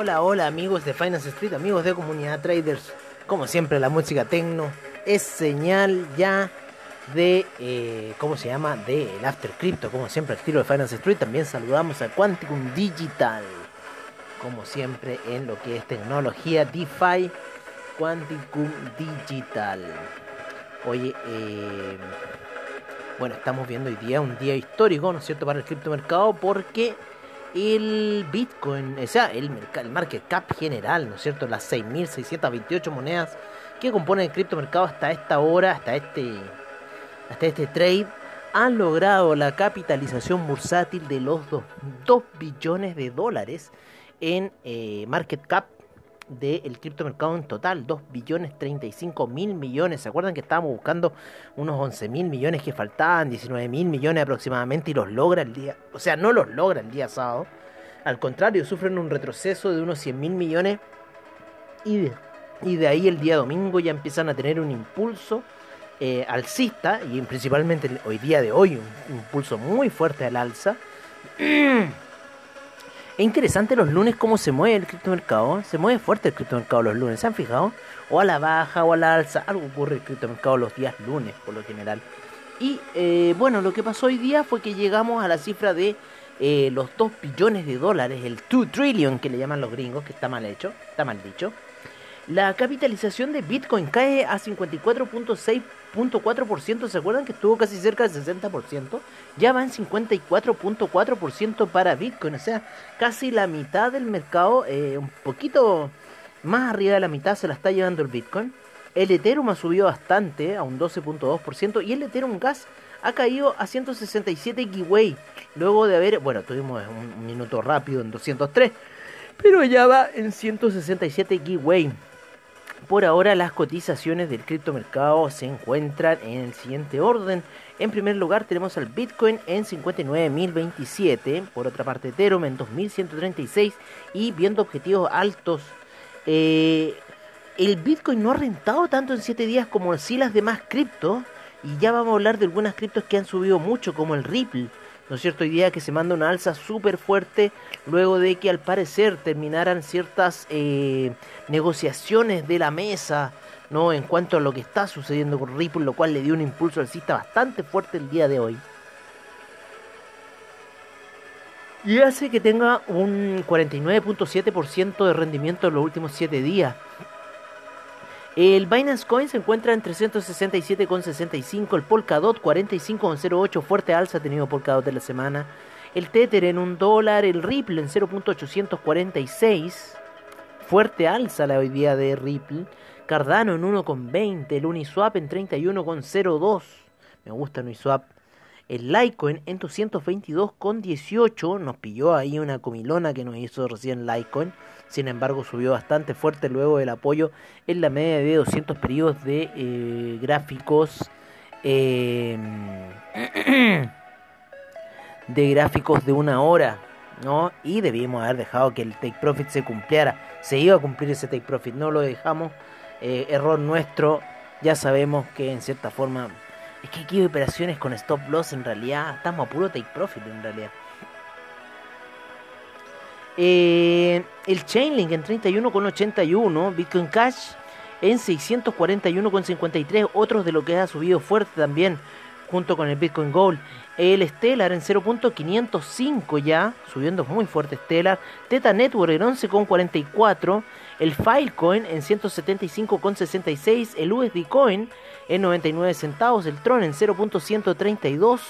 Hola, hola, amigos de Finance Street, amigos de Comunidad Traders. Como siempre la música tecno es señal ya de, eh, ¿cómo se llama? De el After Crypto, como siempre el estilo de Finance Street. También saludamos a Quanticum Digital, como siempre en lo que es tecnología DeFi, Quanticum Digital. Oye, eh, bueno, estamos viendo hoy día un día histórico, ¿no es cierto?, para el criptomercado porque el Bitcoin, o sea, el, market cap general, ¿no es cierto? Las 6.628 monedas que componen el criptomercado hasta esta hora, hasta este, hasta este trade, han logrado la capitalización bursátil de los 2, billones de dólares en eh, market cap del criptomercado en total, 2 billones 35 mil millones. ¿Se acuerdan que estábamos buscando unos 11 mil millones que faltaban, 19 mil millones aproximadamente y los logra el día, o sea, no los logra el día sábado? Al contrario, sufren un retroceso de unos 100 mil millones y de, y de ahí el día domingo ya empiezan a tener un impulso eh, alcista y principalmente hoy día de hoy un, un impulso muy fuerte al alza. Es interesante los lunes cómo se mueve el criptomercado. Se mueve fuerte el criptomercado los lunes. ¿Se han fijado? O a la baja o a la alza. Algo ocurre en el criptomercado los días lunes por lo general. Y eh, bueno, lo que pasó hoy día fue que llegamos a la cifra de eh, los 2 billones de dólares. El 2 trillion que le llaman los gringos, que está mal hecho. Está mal dicho. La capitalización de Bitcoin cae a 54.6.4%. ¿Se acuerdan que estuvo casi cerca del 60%? Ya va en 54.4% para Bitcoin. O sea, casi la mitad del mercado, eh, un poquito más arriba de la mitad se la está llevando el Bitcoin. El Ethereum ha subido bastante, a un 12.2%. Y el Ethereum Gas ha caído a 167 giveaway. Luego de haber, bueno, tuvimos un minuto rápido en 203. Pero ya va en 167 giveaway. Por ahora las cotizaciones del criptomercado se encuentran en el siguiente orden. En primer lugar tenemos al Bitcoin en 59.027, por otra parte Ethereum en 2.136 y viendo objetivos altos. Eh, el Bitcoin no ha rentado tanto en 7 días como si las demás criptos y ya vamos a hablar de algunas criptos que han subido mucho como el Ripple. ¿No es cierto? Hoy que se manda una alza súper fuerte luego de que al parecer terminaran ciertas eh, negociaciones de la mesa, ¿no? En cuanto a lo que está sucediendo con Ripple, lo cual le dio un impulso alcista bastante fuerte el día de hoy. Y hace que tenga un 49.7% de rendimiento en los últimos 7 días. El Binance Coin se encuentra en 367,65, el Polkadot 45,08, fuerte alza ha tenido Polkadot de la semana. El Tether en un dólar, el Ripple en 0.846, fuerte alza la hoy día de Ripple. Cardano en 1,20, el Uniswap en 31,02, me gusta Uniswap. El Litecoin en 222,18, nos pilló ahí una comilona que nos hizo recién Litecoin. Sin embargo, subió bastante fuerte luego del apoyo en la media de 200 periodos de eh, gráficos. Eh, de gráficos de una hora, ¿no? Y debíamos haber dejado que el take profit se cumpliera. Se iba a cumplir ese take profit, no lo dejamos. Eh, error nuestro. Ya sabemos que en cierta forma es que aquí operaciones con stop loss en realidad. Estamos a puro take profit en realidad. Eh, el Chainlink en 31,81, Bitcoin Cash en 641,53, otros de lo que ha subido fuerte también junto con el Bitcoin Gold. El Stellar en 0.505 ya, subiendo muy fuerte Stellar. Teta Network en 11,44. El Filecoin en 175,66. El USD Coin en 99 centavos. El Tron en 0.132.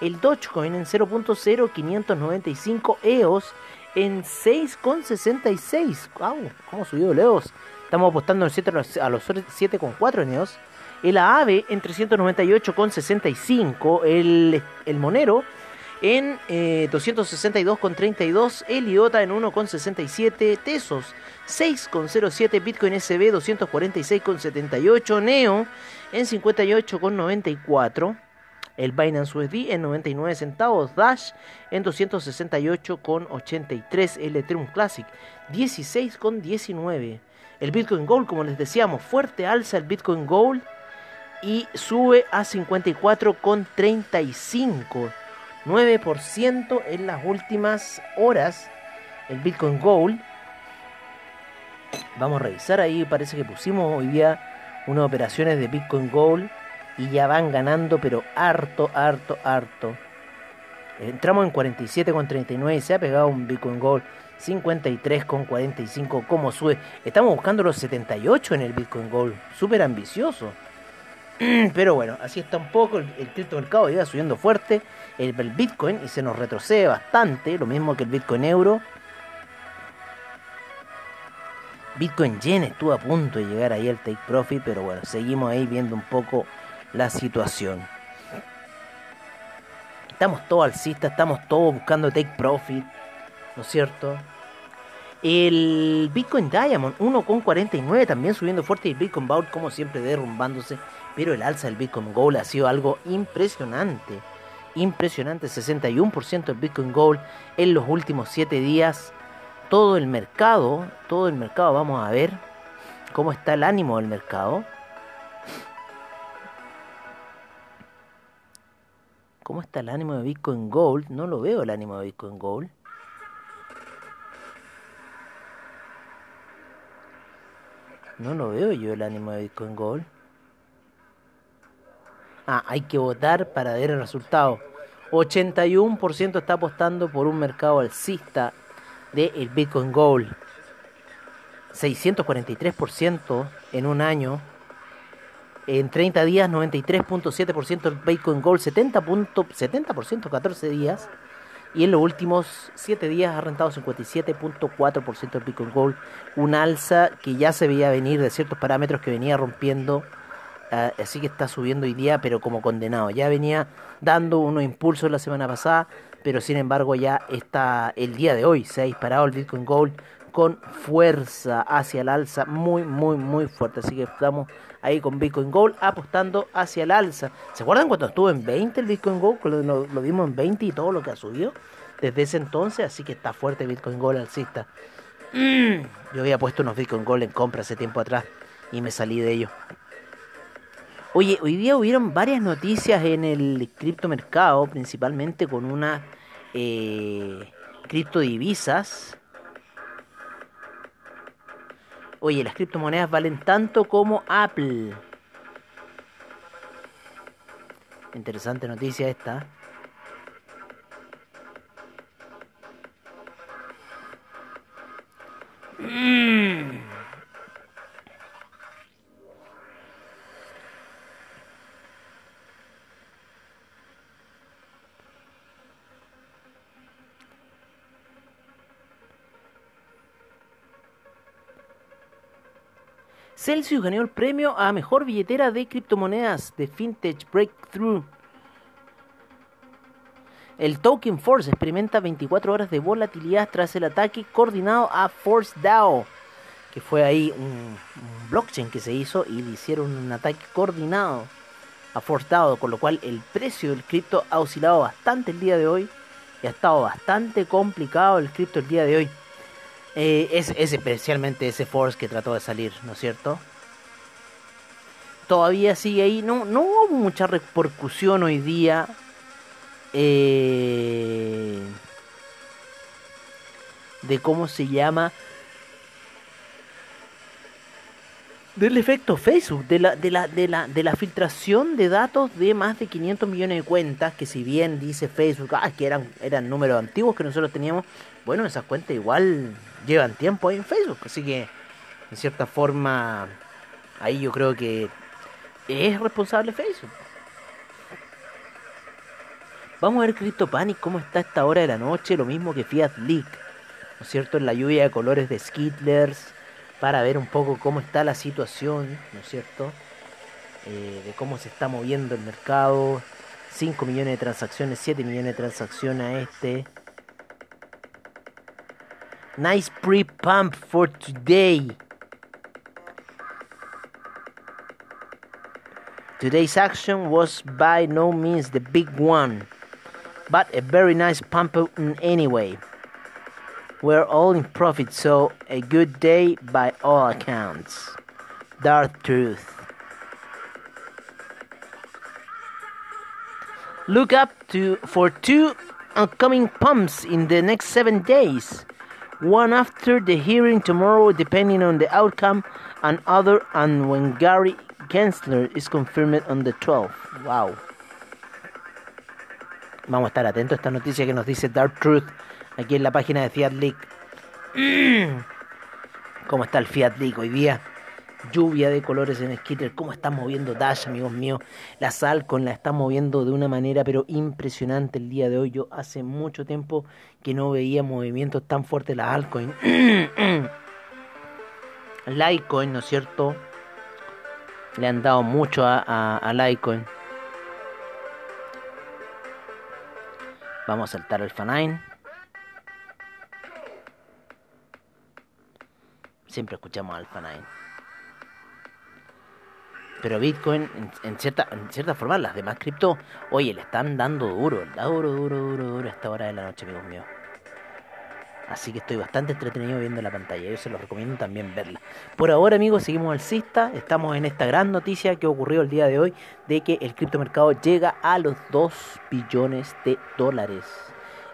El Dogecoin en 0.0595. EOS en 6,66. Wow, ¿Cómo subió Leos? Estamos apostando a los 7,4 Neos. El AAVE en 398,65. El, el Monero en 262,32, eh, Eliota en 1,67, Tesos 6,07, Bitcoin SB 246,78, Neo en 58,94. El Binance USD en 99 centavos, Dash en 268,83, el Ethereum Classic 16,19. El Bitcoin Gold, como les decíamos, fuerte alza el Bitcoin Gold y sube a 54,35. 9% en las últimas horas el Bitcoin Gold. Vamos a revisar ahí, parece que pusimos hoy día unas operaciones de Bitcoin Gold y ya van ganando, pero harto, harto, harto. Entramos en 47,39 y se ha pegado un Bitcoin Gold 53,45. ¿Cómo sube? Estamos buscando los 78 en el Bitcoin Gold. Súper ambicioso. Pero bueno, así está un poco. El, el criptomercado ya subiendo fuerte. El, Bitcoin y se nos retrocede bastante. Lo mismo que el Bitcoin euro. Bitcoin Yen estuvo a punto de llegar ahí al take profit. Pero bueno, seguimos ahí viendo un poco la situación. Estamos todos alcistas, estamos todos buscando take profit. ¿No es cierto? El Bitcoin Diamond 1,49 también subiendo fuerte y el Bitcoin Vault como siempre derrumbándose. Pero el alza del Bitcoin Gold ha sido algo impresionante. Impresionante, 61% del Bitcoin Gold en los últimos 7 días. Todo el mercado, todo el mercado, vamos a ver cómo está el ánimo del mercado. ¿Cómo está el ánimo de Bitcoin Gold? No lo veo el ánimo de Bitcoin Gold. No lo veo yo el ánimo de Bitcoin Gold. Ah, hay que votar para ver el resultado. 81% está apostando por un mercado alcista del el Bitcoin Gold. 643% en un año. En 30 días, 93.7% el Bitcoin Gold. 70%, 70% 14 días. Y en los últimos 7 días ha rentado 57.4% el Bitcoin Gold. Un alza que ya se veía venir de ciertos parámetros que venía rompiendo así que está subiendo hoy día, pero como condenado. Ya venía dando unos impulsos la semana pasada, pero sin embargo ya está el día de hoy. Se ha disparado el Bitcoin Gold con fuerza hacia el alza, muy, muy, muy fuerte. Así que estamos ahí con Bitcoin Gold apostando hacia el alza. ¿Se acuerdan cuando estuvo en 20 el Bitcoin Gold? Lo, vimos en 20 y todo lo que ha subido desde ese entonces. Así que está fuerte Bitcoin Gold alcista. Yo había puesto unos Bitcoin Gold en compra hace tiempo atrás y me salí de ellos. Oye, hoy día hubieron varias noticias en el criptomercado, principalmente con unas eh, criptodivisas. Oye, las criptomonedas valen tanto como Apple. Interesante noticia esta. Celsius ganó el premio a mejor billetera de criptomonedas de Fintech Breakthrough. El Token Force experimenta 24 horas de volatilidad tras el ataque coordinado a Force DAO, que fue ahí un, blockchain que se hizo y le hicieron un ataque coordinado a Force DAO, con lo cual el precio del cripto ha oscilado bastante el día de hoy y ha estado bastante complicado el cripto el día de hoy. Eh, es, especialmente ese Force que trató de salir, ¿no es cierto? Todavía sigue ahí. No, no hubo mucha repercusión hoy día. Eh, de cómo se llama. Del efecto Facebook, de la, de, la, de, la, de la filtración de datos de más de 500 millones de cuentas, que si bien dice Facebook, ah, que eran, eran números antiguos que nosotros teníamos, bueno, esas cuentas igual llevan tiempo ahí en Facebook, así que en cierta forma ahí yo creo que es responsable Facebook. Vamos a ver CryptoPanic cómo está esta hora de la noche, lo mismo que Fiat Leak, ¿no es cierto? En la lluvia de colores de Skittlers, para ver un poco cómo está la situación, ¿no es cierto? Eh, de cómo se está moviendo el mercado. 5 millones de transacciones, 7 millones de transacciones a este. Nice pre-pump for today. Today's action was by no means the big one, but a very nice pump anyway. We're all in profit, so a good day by all accounts. Dark truth. Look up to for two upcoming pumps in the next seven days. One after the hearing tomorrow, depending on the outcome, and other and when Gary Gensler is confirmed on the 12th. Wow. Vamos a estar atentos a esta noticia que nos dice Dark Truth aquí en la página de Fiat League. ¿Cómo está el Fiat League hoy día? Lluvia de colores en Skitter. ¿Cómo está moviendo Dash, amigos míos? La Salcon la está moviendo de una manera pero impresionante el día de hoy. Yo hace mucho tiempo que no veía movimientos tan fuertes la altcoin. Litecoin, ¿no es cierto? Le han dado mucho a, a, a Litecoin. Vamos a saltar el Fanine. Siempre escuchamos Alpha 9. Pero Bitcoin, en, cierta, en cierta forma, las demás cripto, oye, le están dando duro, duro, duro, duro, duro a esta hora de la noche, amigos míos. Así que estoy bastante entretenido viendo la pantalla. Yo se los recomiendo también verla. Por ahora, amigos, seguimos alcista. Estamos en esta gran noticia que ocurrió el día de hoy de que el criptomercado llega a los 2 billones de dólares.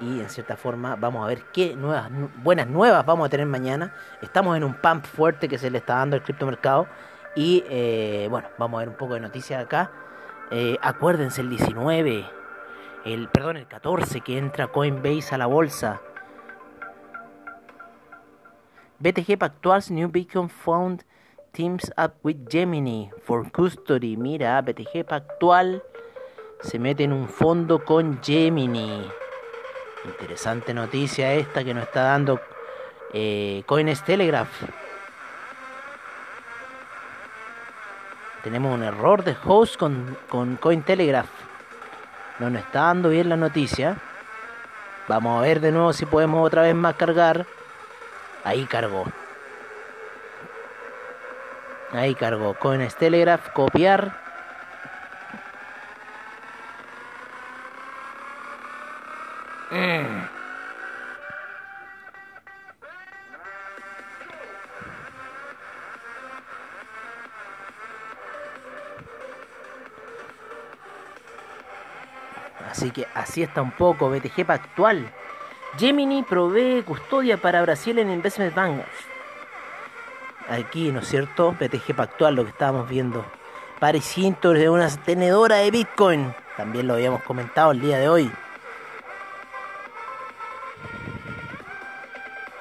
Y en cierta forma vamos a ver qué nuevas, buenas nuevas vamos a tener mañana. Estamos en un pump fuerte que se le está dando al criptomercado. Y eh, bueno, vamos a ver un poco de noticias acá. Eh, acuérdense el 19, el, perdón, el 14 que entra Coinbase a la bolsa. BTG Pactual's new Bitcoin Fund teams up with Gemini for custody. Mira, BTG Pactual se mete en un fondo con Gemini. Interesante noticia esta que nos está dando eh, Coins Telegraph. Tenemos un error de host con, con Cointelegraph. No nos está dando bien la noticia. Vamos a ver de nuevo si podemos otra vez más cargar. Ahí cargó. Ahí cargó. Coins Telegraph, copiar. Mm. Así que así está un poco BTG actual. Gemini provee custodia para Brasil en Investment Bank. Aquí, ¿no es cierto? BTG Pactual, lo que estábamos viendo. Pareciento de una tenedora de Bitcoin. También lo habíamos comentado el día de hoy.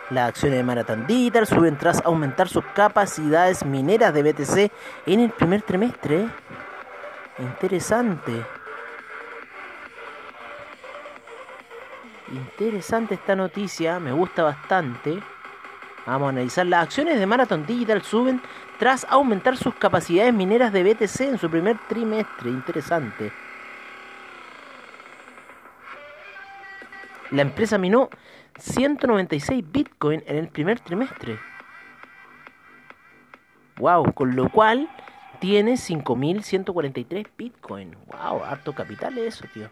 Las acciones de Marathon Digital suben tras aumentar sus capacidades mineras de BTC en el primer trimestre. Interesante. Interesante esta noticia, me gusta bastante. Vamos a analizar. Las acciones de Marathon Digital suben tras aumentar sus capacidades mineras de BTC en su primer trimestre. Interesante. La empresa minó 196 Bitcoin en el primer trimestre. Wow, con lo cual tiene 5.143 Bitcoin. Wow, harto capital eso, tío.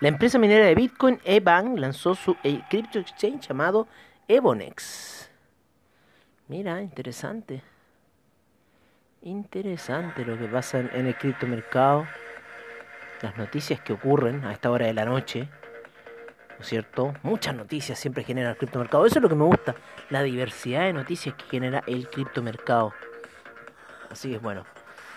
La empresa minera de Bitcoin, Ebank, lanzó su eh, crypto exchange llamado Ebonex. Mira, interesante. Interesante lo que pasa en el criptomercado. Las noticias que ocurren a esta hora de la noche. ¿No es cierto? Muchas noticias siempre genera el criptomercado. Eso es lo que me gusta. La diversidad de noticias que genera el criptomercado. Así que bueno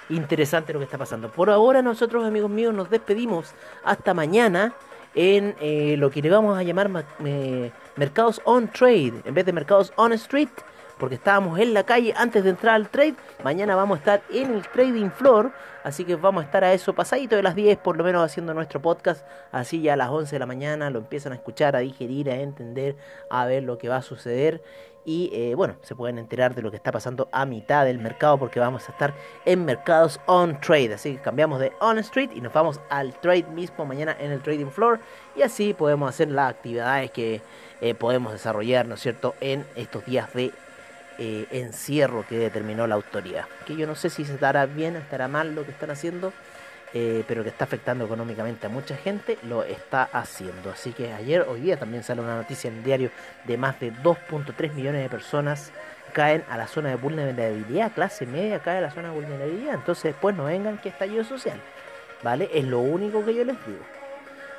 interesante lo que está pasando. Por ahora nosotros, amigos míos, nos despedimos hasta mañana en eh, lo que le vamos a llamar mercados on trade, en vez de mercados on street, porque estábamos en la calle antes de entrar al trade. Mañana vamos a estar en el trading floor, así que vamos a estar a eso pasadito de las 10 por lo menos haciendo nuestro podcast. Así ya a las 11 de la mañana lo empiezan a escuchar, a digerir, a entender, a ver lo que va a suceder y eh, bueno, se pueden enterar de lo que está pasando a mitad del mercado porque vamos a estar en mercados on trade. Así que cambiamos de on street y nos vamos al trade mismo mañana en el trading floor y así podemos hacer las actividades que eh, podemos desarrollar, ¿no es cierto?, en estos días de eh, encierro que determinó la autoridad. Que yo no sé si estará bien estará mal lo que están haciendo. Pero que está afectando económicamente a mucha gente, lo está haciendo. Así que ayer, hoy día también sale una noticia en diario de más de 2.3 millones de personas caen a la zona de vulnerabilidad, clase media cae a la zona de vulnerabilidad, entonces después no vengan que estallido social, ¿vale? Es lo único que yo les digo.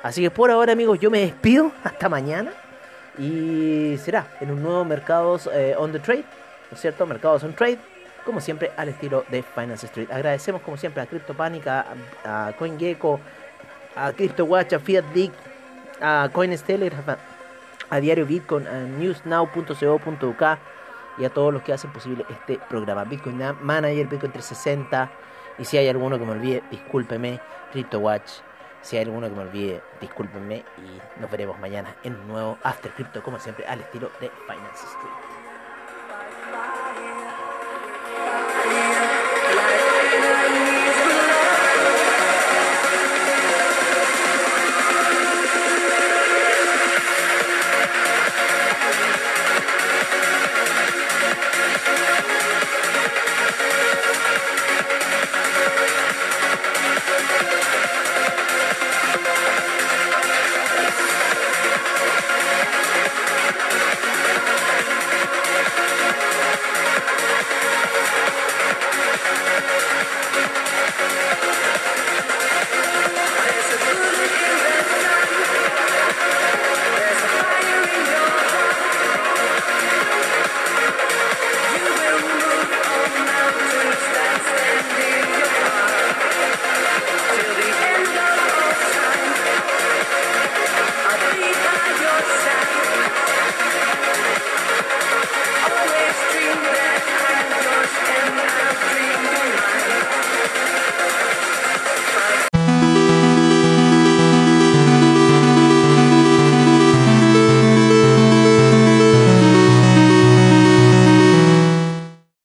Así que por ahora amigos yo me despido, hasta mañana y será en un nuevo Mercados eh, on the Trade, ¿no es cierto? Mercados on Trade, como siempre al estilo de Finance Street. Agradecemos como siempre a CryptoPanic, a, a CoinGecko, a CryptoWatch, a FiatDig, a CoinSteller, a, Diario Bitcoin, a newsnow.co.uk y a todos los que hacen posible este programa. Bitcoin Manager, Bitcoin 360 y si hay alguno que me olvide, discúlpeme, CryptoWatch. Si hay alguno que me olvide, discúlpenme y nos veremos mañana en un nuevo After Crypto, como siempre, al estilo de Finance Street.